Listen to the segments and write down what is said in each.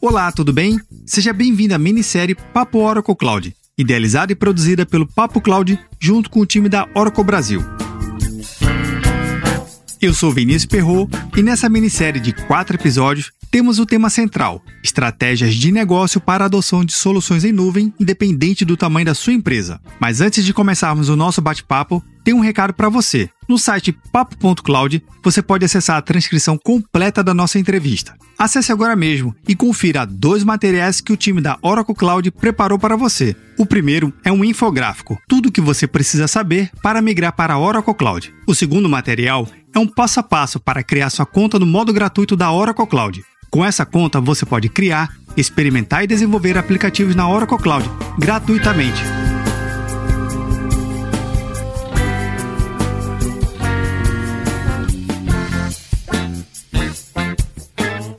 Olá, tudo bem? Seja bem-vindo à minissérie Papo Oracle Cloud, idealizada e produzida pelo Papo Cloud junto com o time da Oracle Brasil. Eu sou Vinícius Perro e nessa minissérie de quatro episódios temos o tema central: estratégias de negócio para a adoção de soluções em nuvem, independente do tamanho da sua empresa. Mas antes de começarmos o nosso bate-papo, tem um recado para você. No site papo.cloud, você pode acessar a transcrição completa da nossa entrevista. Acesse agora mesmo e confira dois materiais que o time da Oracle Cloud preparou para você. O primeiro é um infográfico, tudo o que você precisa saber para migrar para a Oracle Cloud. O segundo material é um passo a passo para criar sua conta no modo gratuito da Oracle Cloud. Com essa conta, você pode criar, experimentar e desenvolver aplicativos na Oracle Cloud gratuitamente.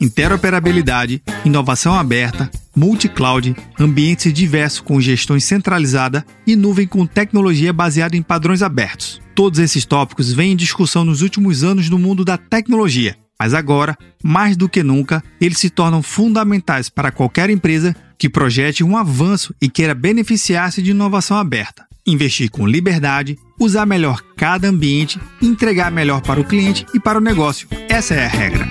Interoperabilidade, inovação aberta, multi-cloud, ambientes diversos com gestão centralizada e nuvem com tecnologia baseada em padrões abertos. Todos esses tópicos vêm em discussão nos últimos anos no mundo da tecnologia mas agora, mais do que nunca, eles se tornam fundamentais para qualquer empresa que projete um avanço e queira beneficiar-se de inovação aberta. Investir com liberdade, usar melhor cada ambiente, entregar melhor para o cliente e para o negócio. Essa é a regra.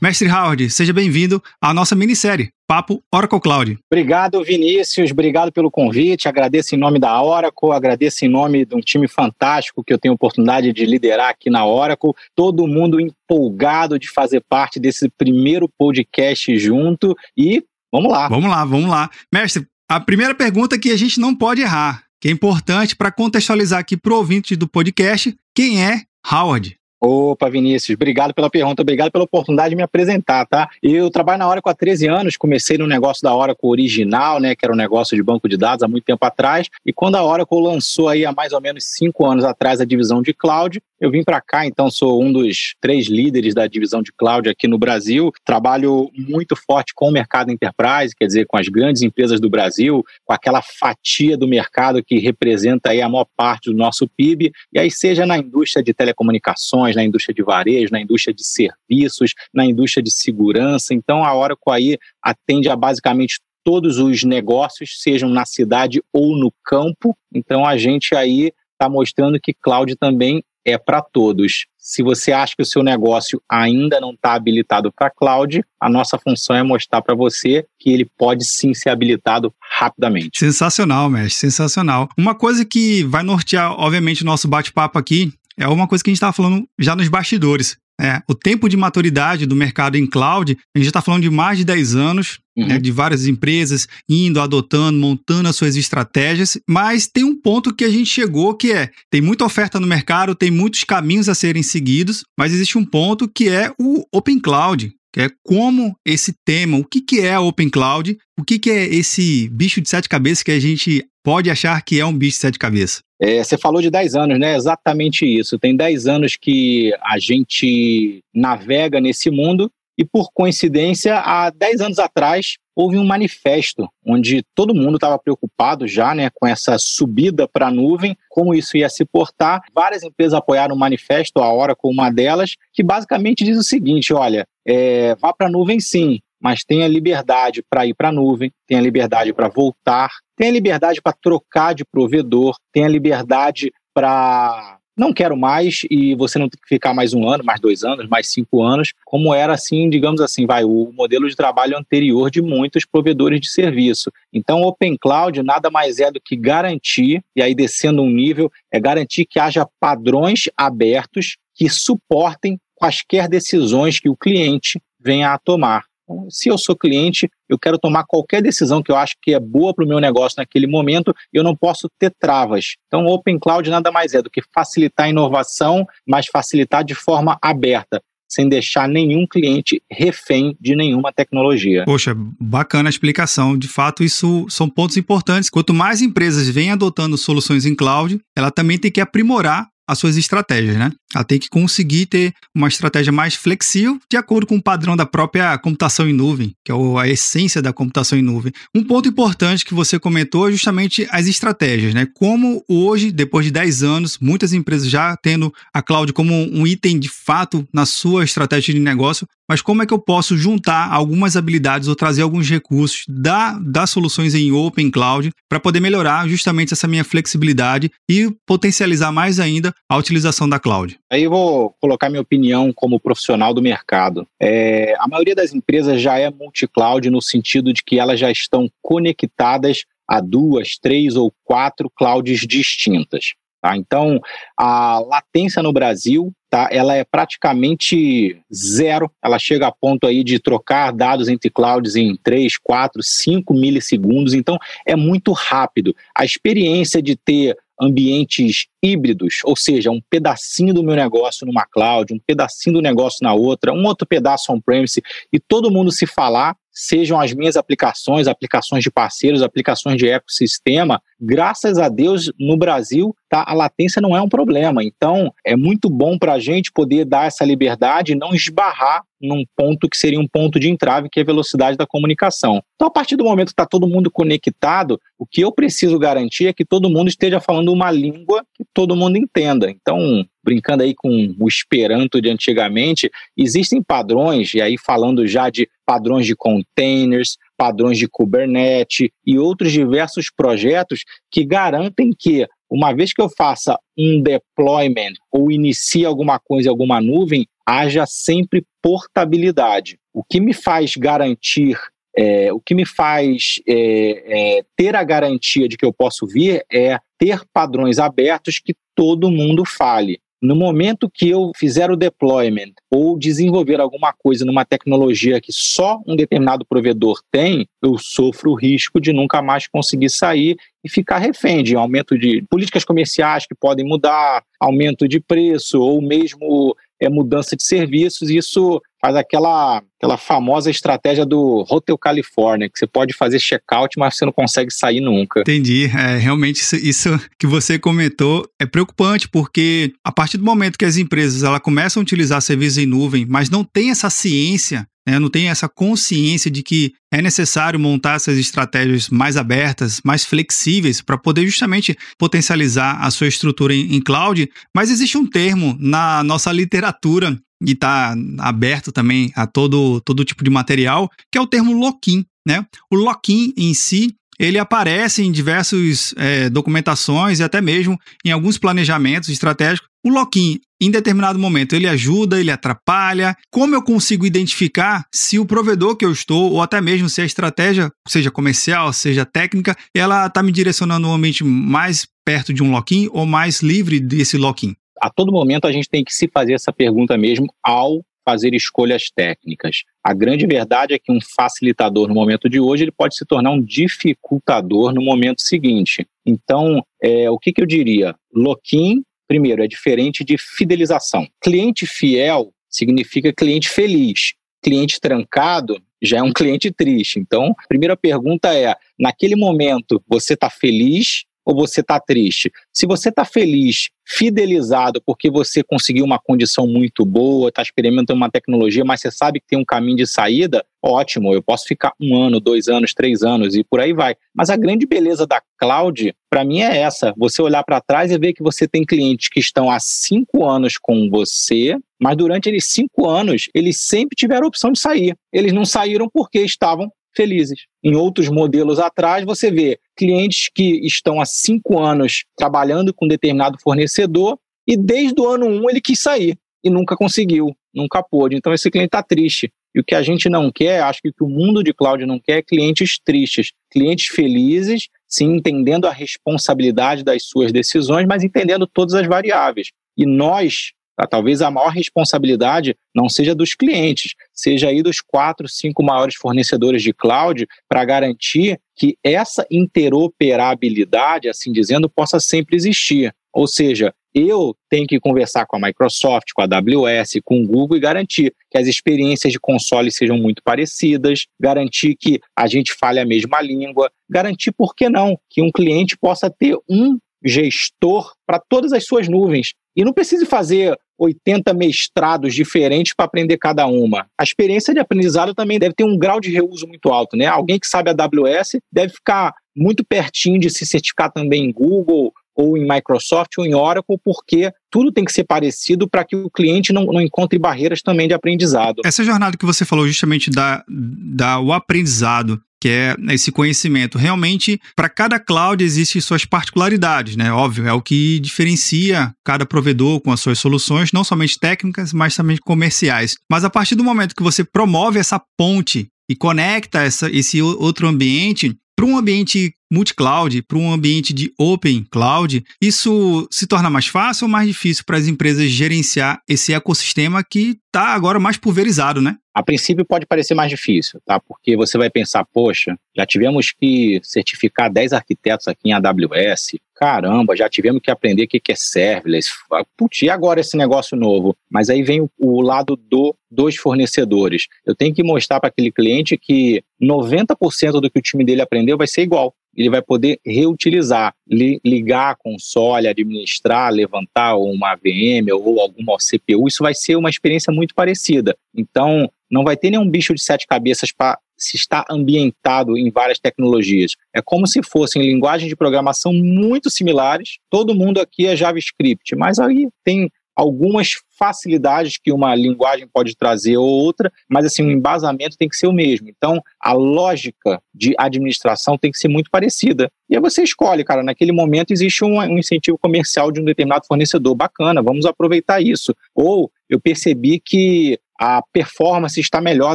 Mestre Howard, seja bem-vindo à nossa minissérie Papo Oracle Cloud. Obrigado, Vinícius. Obrigado pelo convite. Agradeço em nome da Oracle, agradeço em nome de um time fantástico que eu tenho a oportunidade de liderar aqui na Oracle. Todo mundo empolgado de fazer parte desse primeiro podcast junto e vamos lá. Vamos lá, vamos lá. Mestre, a primeira pergunta que a gente não pode errar, que é importante para contextualizar aqui para o ouvinte do podcast, quem é Howard? Opa, Vinícius, obrigado pela pergunta, obrigado pela oportunidade de me apresentar, tá? Eu trabalho na Oracle há 13 anos, comecei no negócio da Oracle original, né, que era um negócio de banco de dados há muito tempo atrás, e quando a Oracle lançou aí há mais ou menos cinco anos atrás a divisão de cloud, eu vim para cá, então sou um dos três líderes da divisão de cloud aqui no Brasil. Trabalho muito forte com o mercado enterprise, quer dizer, com as grandes empresas do Brasil, com aquela fatia do mercado que representa aí a maior parte do nosso PIB, e aí seja na indústria de telecomunicações, na indústria de varejo, na indústria de serviços, na indústria de segurança. Então a Oracle aí atende a basicamente todos os negócios, sejam na cidade ou no campo. Então a gente aí está mostrando que cloud também é para todos. Se você acha que o seu negócio ainda não está habilitado para cloud, a nossa função é mostrar para você que ele pode sim ser habilitado rapidamente. Sensacional, mestre, sensacional. Uma coisa que vai nortear, obviamente, o nosso bate-papo aqui é uma coisa que a gente estava falando já nos bastidores. É, o tempo de maturidade do mercado em cloud, a gente está falando de mais de 10 anos, uhum. né, de várias empresas indo, adotando, montando as suas estratégias, mas tem um ponto que a gente chegou que é, tem muita oferta no mercado, tem muitos caminhos a serem seguidos, mas existe um ponto que é o Open Cloud, é como esse tema, o que, que é a Open Cloud, o que, que é esse bicho de sete cabeças que a gente pode achar que é um bicho de sete cabeças. É, você falou de 10 anos, né? Exatamente isso. Tem 10 anos que a gente navega nesse mundo e, por coincidência, há 10 anos atrás houve um manifesto onde todo mundo estava preocupado já né, com essa subida para a nuvem, como isso ia se portar. Várias empresas apoiaram o manifesto, a Oracle uma delas, que basicamente diz o seguinte: olha, é, vá para a nuvem sim, mas tenha liberdade para ir para a nuvem, tenha liberdade para voltar, tenha liberdade para trocar de provedor, tenha liberdade para não quero mais e você não tem que ficar mais um ano, mais dois anos, mais cinco anos, como era assim, digamos assim, vai o modelo de trabalho anterior de muitos provedores de serviço. Então, Open Cloud nada mais é do que garantir, e aí descendo um nível, é garantir que haja padrões abertos que suportem quaisquer decisões que o cliente venha a tomar. Então, se eu sou cliente, eu quero tomar qualquer decisão que eu acho que é boa para o meu negócio naquele momento, eu não posso ter travas. Então, Open Cloud nada mais é do que facilitar a inovação, mas facilitar de forma aberta sem deixar nenhum cliente refém de nenhuma tecnologia. Poxa, bacana a explicação. De fato, isso são pontos importantes. Quanto mais empresas vêm adotando soluções em cloud, ela também tem que aprimorar as suas estratégias, né? Ela tem que conseguir ter uma estratégia mais flexível, de acordo com o padrão da própria computação em nuvem, que é a essência da computação em nuvem. Um ponto importante que você comentou é justamente as estratégias, né? Como hoje, depois de 10 anos, muitas empresas já tendo a cloud como um item de fato na sua estratégia de negócio, mas como é que eu posso juntar algumas habilidades ou trazer alguns recursos da, das soluções em Open Cloud para poder melhorar justamente essa minha flexibilidade e potencializar mais ainda a utilização da cloud? Aí eu vou colocar minha opinião como profissional do mercado. É, a maioria das empresas já é multi-cloud no sentido de que elas já estão conectadas a duas, três ou quatro clouds distintas. Tá? Então, a latência no Brasil tá? ela é praticamente zero. Ela chega a ponto aí de trocar dados entre clouds em 3, 4, 5 milissegundos. Então, é muito rápido. A experiência de ter ambientes híbridos, ou seja, um pedacinho do meu negócio numa cloud, um pedacinho do negócio na outra, um outro pedaço on-premise, e todo mundo se falar, sejam as minhas aplicações, aplicações de parceiros, aplicações de ecossistema, graças a Deus, no Brasil, tá, a latência não é um problema. Então, é muito bom para a gente poder dar essa liberdade e não esbarrar num ponto que seria um ponto de entrave, que é a velocidade da comunicação. Então, a partir do momento que está todo mundo conectado, o que eu preciso garantir é que todo mundo esteja falando uma língua que todo mundo entenda. Então, brincando aí com o Esperanto de antigamente, existem padrões, e aí falando já de padrões de containers, padrões de Kubernetes e outros diversos projetos que garantem que, uma vez que eu faça um deployment ou inicie alguma coisa em alguma nuvem, haja sempre portabilidade. O que me faz garantir é, o que me faz é, é, ter a garantia de que eu posso vir é ter padrões abertos que todo mundo fale. No momento que eu fizer o deployment ou desenvolver alguma coisa numa tecnologia que só um determinado provedor tem, eu sofro o risco de nunca mais conseguir sair e ficar refém de aumento de políticas comerciais que podem mudar, aumento de preço ou mesmo é, mudança de serviços, isso faz aquela, aquela famosa estratégia do Hotel California, que você pode fazer check-out, mas você não consegue sair nunca. Entendi. É, realmente, isso, isso, que você comentou é preocupante, porque a partir do momento que as empresas ela começam a utilizar serviços em nuvem, mas não tem essa ciência né, não tem essa consciência de que é necessário montar essas estratégias mais abertas, mais flexíveis, para poder justamente potencializar a sua estrutura em, em cloud. Mas existe um termo na nossa literatura e está aberto também a todo, todo tipo de material, que é o termo lock-in. Né? O lock-in em si ele aparece em diversas é, documentações e até mesmo em alguns planejamentos estratégicos. O lock-in, em determinado momento, ele ajuda, ele atrapalha. Como eu consigo identificar se o provedor que eu estou, ou até mesmo se a estratégia, seja comercial, seja técnica, ela está me direcionando um ambiente mais perto de um lock-in ou mais livre desse lock-in? A todo momento a gente tem que se fazer essa pergunta mesmo ao fazer escolhas técnicas. A grande verdade é que um facilitador no momento de hoje ele pode se tornar um dificultador no momento seguinte. Então, é, o que, que eu diria? Lock-in, primeiro, é diferente de fidelização. Cliente fiel significa cliente feliz. Cliente trancado já é um cliente triste. Então, a primeira pergunta é: naquele momento você está feliz ou você está triste? Se você está feliz, fidelizado, porque você conseguiu uma condição muito boa, está experimentando uma tecnologia, mas você sabe que tem um caminho de saída, ótimo, eu posso ficar um ano, dois anos, três anos e por aí vai. Mas a grande beleza da cloud, para mim, é essa: você olhar para trás e ver que você tem clientes que estão há cinco anos com você, mas durante esses cinco anos, eles sempre tiveram a opção de sair. Eles não saíram porque estavam felizes. Em outros modelos atrás, você vê clientes que estão há cinco anos trabalhando com determinado fornecedor e desde o ano um ele quis sair e nunca conseguiu, nunca pôde. Então esse cliente está triste. E o que a gente não quer, acho que o que o mundo de cloud não quer é clientes tristes, clientes felizes, sim, entendendo a responsabilidade das suas decisões, mas entendendo todas as variáveis. E nós, Tá? Talvez a maior responsabilidade não seja dos clientes, seja aí dos quatro, cinco maiores fornecedores de cloud para garantir que essa interoperabilidade, assim dizendo, possa sempre existir. Ou seja, eu tenho que conversar com a Microsoft, com a AWS, com o Google e garantir que as experiências de console sejam muito parecidas, garantir que a gente fale a mesma língua, garantir, por que não, que um cliente possa ter um gestor para todas as suas nuvens. E não precise fazer 80 mestrados diferentes para aprender cada uma. A experiência de aprendizado também deve ter um grau de reuso muito alto, né? Alguém que sabe AWS deve ficar muito pertinho de se certificar também em Google ou em Microsoft ou em Oracle, porque tudo tem que ser parecido para que o cliente não, não, encontre barreiras também de aprendizado. Essa jornada que você falou justamente da, da o aprendizado, que é esse conhecimento. Realmente, para cada cloud existem suas particularidades, né? Óbvio, é o que diferencia cada provedor com as suas soluções, não somente técnicas, mas também comerciais. Mas a partir do momento que você promove essa ponte e conecta essa, esse outro ambiente, para um ambiente multi-cloud, para um ambiente de open cloud, isso se torna mais fácil ou mais difícil para as empresas gerenciar esse ecossistema que está agora mais pulverizado, né? A princípio pode parecer mais difícil, tá? Porque você vai pensar, poxa, já tivemos que certificar 10 arquitetos aqui em AWS, caramba, já tivemos que aprender o que é serverless, putz, e agora esse negócio novo? Mas aí vem o, lado do dos fornecedores. Eu tenho que mostrar para aquele cliente que 90% do que o time dele aprendeu vai ser igual. Ele vai poder reutilizar, li, ligar console, administrar, levantar uma VM ou alguma CPU. Isso vai ser uma experiência muito parecida. Então, não vai ter nenhum bicho de sete cabeças para se estar ambientado em várias tecnologias. É como se fossem linguagens de programação muito similares. Todo mundo aqui é JavaScript, mas aí tem algumas facilidades que uma linguagem pode trazer ou outra, mas assim, o embasamento tem que ser o mesmo. Então, a lógica de administração tem que ser muito parecida. E aí você escolhe, cara, naquele momento existe um, um incentivo comercial de um determinado fornecedor, bacana, vamos aproveitar isso. Ou eu percebi que a performance está melhor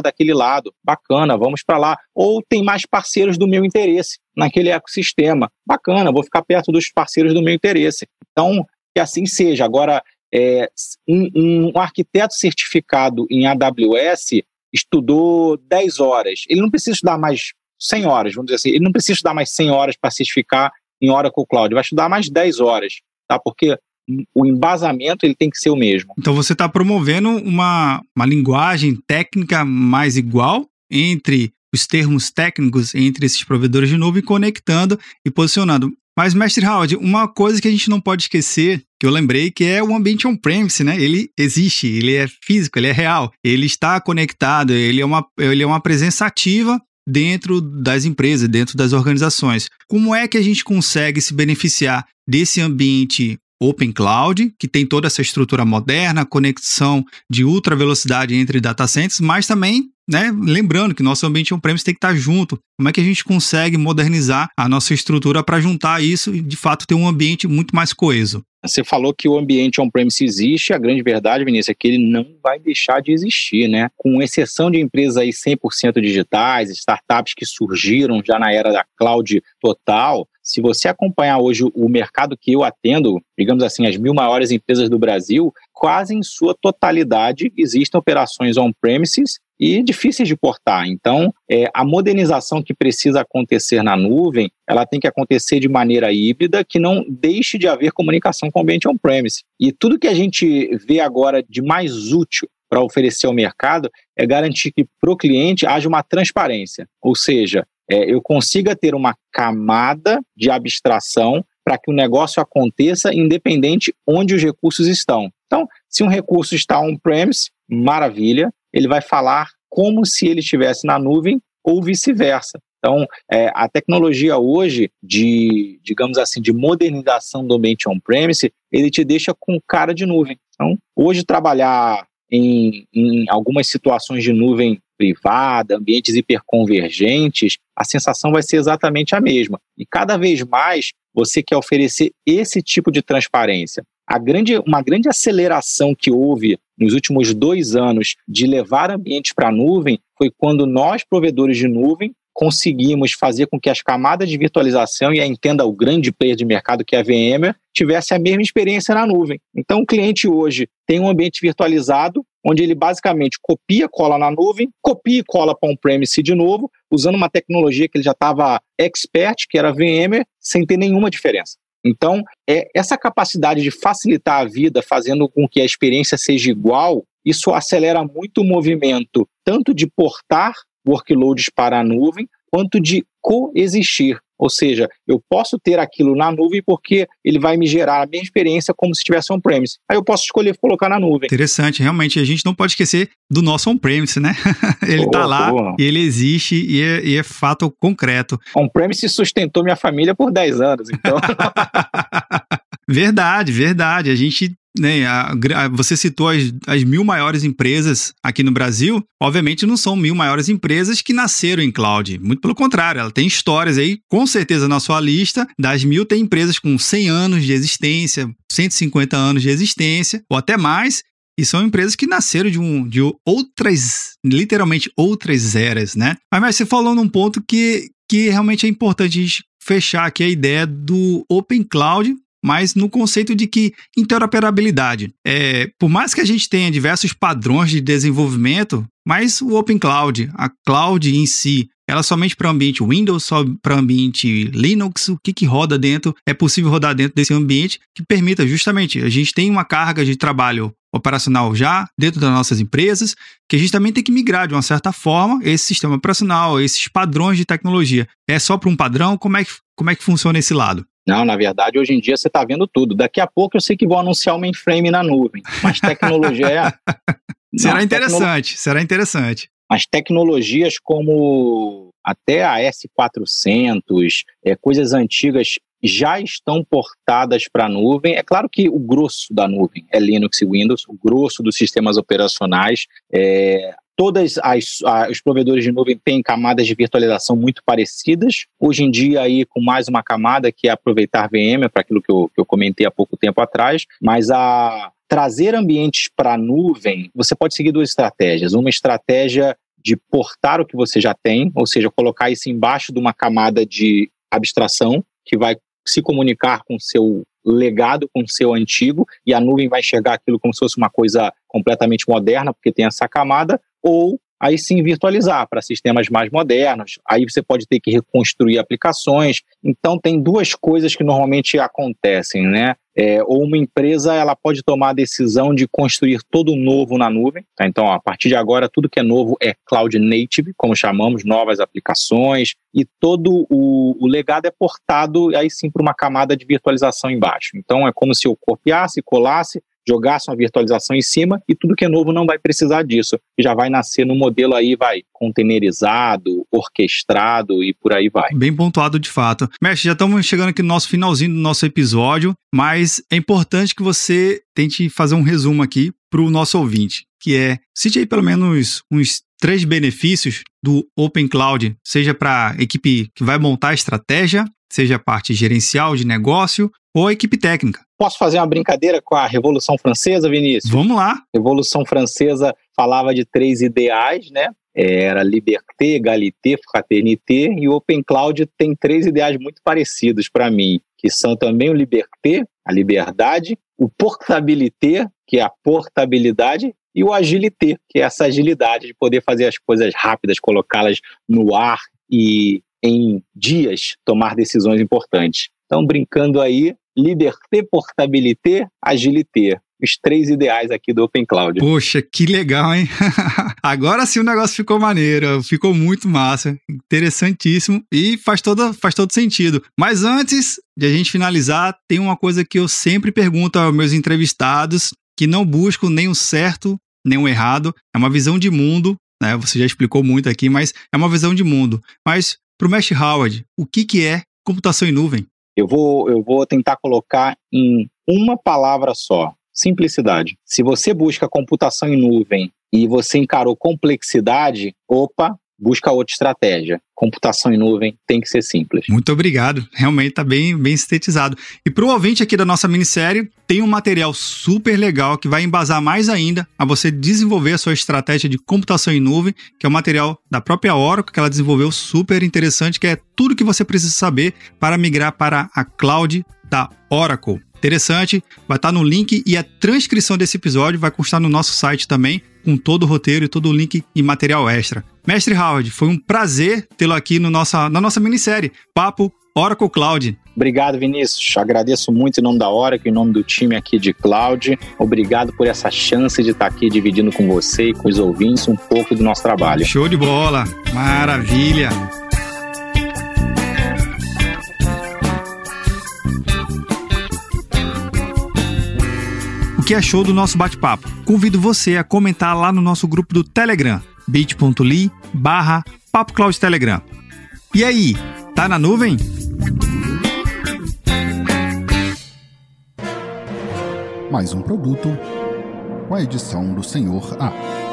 daquele lado, bacana, vamos para lá. Ou tem mais parceiros do meu interesse naquele ecossistema, bacana, vou ficar perto dos parceiros do meu interesse. Então, que assim seja. Agora, é, um, um, arquiteto certificado em AWS estudou 10 horas. Ele não precisa estudar mais 100 horas, vamos dizer assim. Ele não precisa estudar mais 100 horas para certificar em Oracle Cloud. Vai estudar mais 10 horas, tá? Porque o embasamento ele tem que ser o mesmo. Então você está promovendo uma, uma linguagem técnica mais igual entre os termos técnicos entre esses provedores de nuvem, conectando e posicionando. Mas, mestre Howard, uma coisa que a gente não pode esquecer, que eu lembrei, que é o ambiente on-premise, né? Ele existe, ele é físico, ele é real, ele está conectado, ele é uma, ele é uma presença ativa dentro das empresas, dentro das organizações. Como é que a gente consegue se beneficiar desse ambiente Open Cloud, que tem toda essa estrutura moderna, conexão de ultra velocidade entre data centers, mas também, né, lembrando que nosso ambiente on-premise tem que estar junto. Como é que a gente consegue modernizar a nossa estrutura para juntar isso e, de fato, ter um ambiente muito mais coeso? Você falou que o ambiente on-premise existe, a grande verdade, Vinícius, é que ele não vai deixar de existir, né? Com exceção de empresas aí 100% digitais, startups que surgiram já na era da cloud total, se você acompanhar hoje o mercado que eu atendo, digamos assim, as mil maiores empresas do Brasil, quase em sua totalidade existem operações on-premises e difíceis de portar. Então, é, a modernização que precisa acontecer na nuvem, ela tem que acontecer de maneira híbrida, que não deixe de haver comunicação com o ambiente on-premise. E tudo que a gente vê agora de mais útil para oferecer ao mercado é garantir que para o cliente haja uma transparência, ou seja, é, eu consiga ter uma camada de abstração para que o negócio aconteça independente onde os recursos estão. Então, se um recurso está on-premise, maravilha, ele vai falar como se ele estivesse na nuvem ou vice-versa. Então, é, a tecnologia hoje de, digamos assim, de modernização do ambiente on-premise, ele te deixa com cara de nuvem. Então, hoje trabalhar em, em algumas situações de nuvem privada, ambientes hiperconvergentes, a sensação vai ser exatamente a mesma. E cada vez mais você quer oferecer esse tipo de transparência. A grande, uma grande aceleração que houve nos últimos dois anos de levar ambientes para a nuvem foi quando nós, provedores de nuvem, conseguimos fazer com que as camadas de virtualização, e a entenda o grande player de mercado que é a VMware, tivesse a mesma experiência na nuvem. Então, o cliente hoje tem um ambiente virtualizado, onde ele basicamente copia, cola na nuvem, copia e cola para on-premise de novo, usando uma tecnologia que ele já estava expert, que era VMware, sem ter nenhuma diferença. Então, é essa capacidade de facilitar a vida, fazendo com que a experiência seja igual, isso acelera muito o movimento, tanto de portar workloads para a nuvem, quanto de coexistir. Ou seja, eu posso ter aquilo na nuvem porque ele vai me gerar a minha experiência como se estivesse on-premise. Aí eu posso escolher colocar na nuvem. Interessante, realmente. A gente não pode esquecer do nosso on-premise, né? ele está lá e ele existe e é, e é fato concreto. On-premise sustentou minha família por 10 anos, então. verdade, verdade. A gente né, a, a, você citou as, as, mil maiores empresas aqui no Brasil. Obviamente não são mil maiores empresas que nasceram em cloud. Muito pelo contrário, ela tem histórias aí, com certeza na sua lista. Das mil tem empresas com 100 anos de existência, 150 anos de existência, ou até mais. E são empresas que nasceram de, um, de outras, literalmente outras eras, né? Mas, mas você falou num ponto que, que realmente é importante a gente fechar aqui a ideia do Open Cloud mas no conceito de que interoperabilidade. É, por mais que a gente tenha diversos padrões de desenvolvimento, mas o Open Cloud, a cloud em si, ela somente para ambiente Windows, só para ambiente Linux, o que, que roda dentro, é possível rodar dentro desse ambiente que permita justamente, a gente tem uma carga de trabalho operacional já dentro das nossas empresas, que a gente também tem que migrar de uma certa forma esse sistema operacional, esses padrões de tecnologia. É só para um padrão? Como é, que, como é que funciona esse lado? Não, na verdade, hoje em dia você está vendo tudo. Daqui a pouco eu sei que vão anunciar o mainframe na nuvem, mas tecnologia é. será interessante, será interessante. Mas tecnologias como até a S400, é, coisas antigas já estão portadas para a nuvem. É claro que o grosso da nuvem é Linux e Windows, o grosso dos sistemas operacionais. É, Todas as, os provedores de nuvem têm camadas de virtualização muito parecidas. Hoje em dia, aí, com mais uma camada, que é aproveitar VM, para aquilo que eu, que eu comentei há pouco tempo atrás, mas a trazer ambientes para a nuvem, você pode seguir duas estratégias. Uma estratégia de portar o que você já tem, ou seja, colocar isso embaixo de uma camada de abstração que vai se comunicar com o seu legado, com o seu antigo, e a nuvem vai enxergar aquilo como se fosse uma coisa completamente moderna, porque tem essa camada, ou aí sim virtualizar para sistemas mais modernos. Aí você pode ter que reconstruir aplicações. Então tem duas coisas que normalmente acontecem, né? É, ou uma empresa ela pode tomar a decisão de construir todo novo na nuvem. Tá? Então, a partir de agora, tudo que é novo é cloud native, como chamamos, novas aplicações, e todo o, o legado é portado aí sim para uma camada de virtualização embaixo. Então, é como se eu copiasse, colasse, jogasse uma virtualização em cima e tudo que é novo não vai precisar disso. Já vai nascer no modelo aí, vai, containerizado, orquestrado e por aí vai. Bem pontuado de fato. Mestre, já estamos chegando aqui no nosso finalzinho do nosso episódio, mas é importante que você tente fazer um resumo aqui para o nosso ouvinte, que é, cite aí pelo menos uns três benefícios do Open Cloud, seja para a equipe que vai montar a estratégia, seja a parte gerencial de negócio ou a equipe técnica. Posso fazer uma brincadeira com a Revolução Francesa, Vinícius? Vamos lá. A Revolução Francesa falava de três ideais, né? Era liberté, égalité, fraternité, e o Open Cloud tem três ideais muito parecidos para mim, que são também o liberté, a liberdade, o portabilité, que é a portabilidade, e o agilité, que é essa agilidade de poder fazer as coisas rápidas, colocá-las no ar e em dias tomar decisões importantes. Então, brincando aí, liberté, portabilité, agilité. Os três ideais aqui do Open Cloud. Poxa, que legal, hein? Agora sim o negócio ficou maneiro, ficou muito massa, interessantíssimo e faz todo, faz todo sentido. Mas antes de a gente finalizar, tem uma coisa que eu sempre pergunto aos meus entrevistados, que não busco nem o certo nem o errado, é uma visão de mundo, né? Você já explicou muito aqui, mas é uma visão de mundo. Mas para o Mestre Howard, o que, que é computação em nuvem? Eu vou, eu vou tentar colocar em uma palavra só: simplicidade. Se você busca computação em nuvem e você encarou complexidade, opa, busca outra estratégia. Computação em nuvem tem que ser simples. Muito obrigado. Realmente está bem, bem sintetizado. E para o ouvinte aqui da nossa minissérie, tem um material super legal que vai embasar mais ainda a você desenvolver a sua estratégia de computação em nuvem, que é um material da própria Oracle que ela desenvolveu super interessante, que é tudo que você precisa saber para migrar para a cloud da Oracle. Interessante, vai estar no link e a transcrição desse episódio vai constar no nosso site também, com todo o roteiro e todo o link e material extra. Mestre Howard, foi um prazer tê-lo aqui no nossa, na nossa minissérie Papo Oracle Cloud. Obrigado, Vinícius. Agradeço muito em nome da Oracle, em nome do time aqui de Cloud. Obrigado por essa chance de estar aqui dividindo com você e com os ouvintes um pouco do nosso trabalho. Show de bola! Maravilha! O que é achou do nosso bate-papo? Convido você a comentar lá no nosso grupo do Telegram bit.ly barra Telegram. E aí, tá na nuvem? Mais um produto com a edição do Senhor A.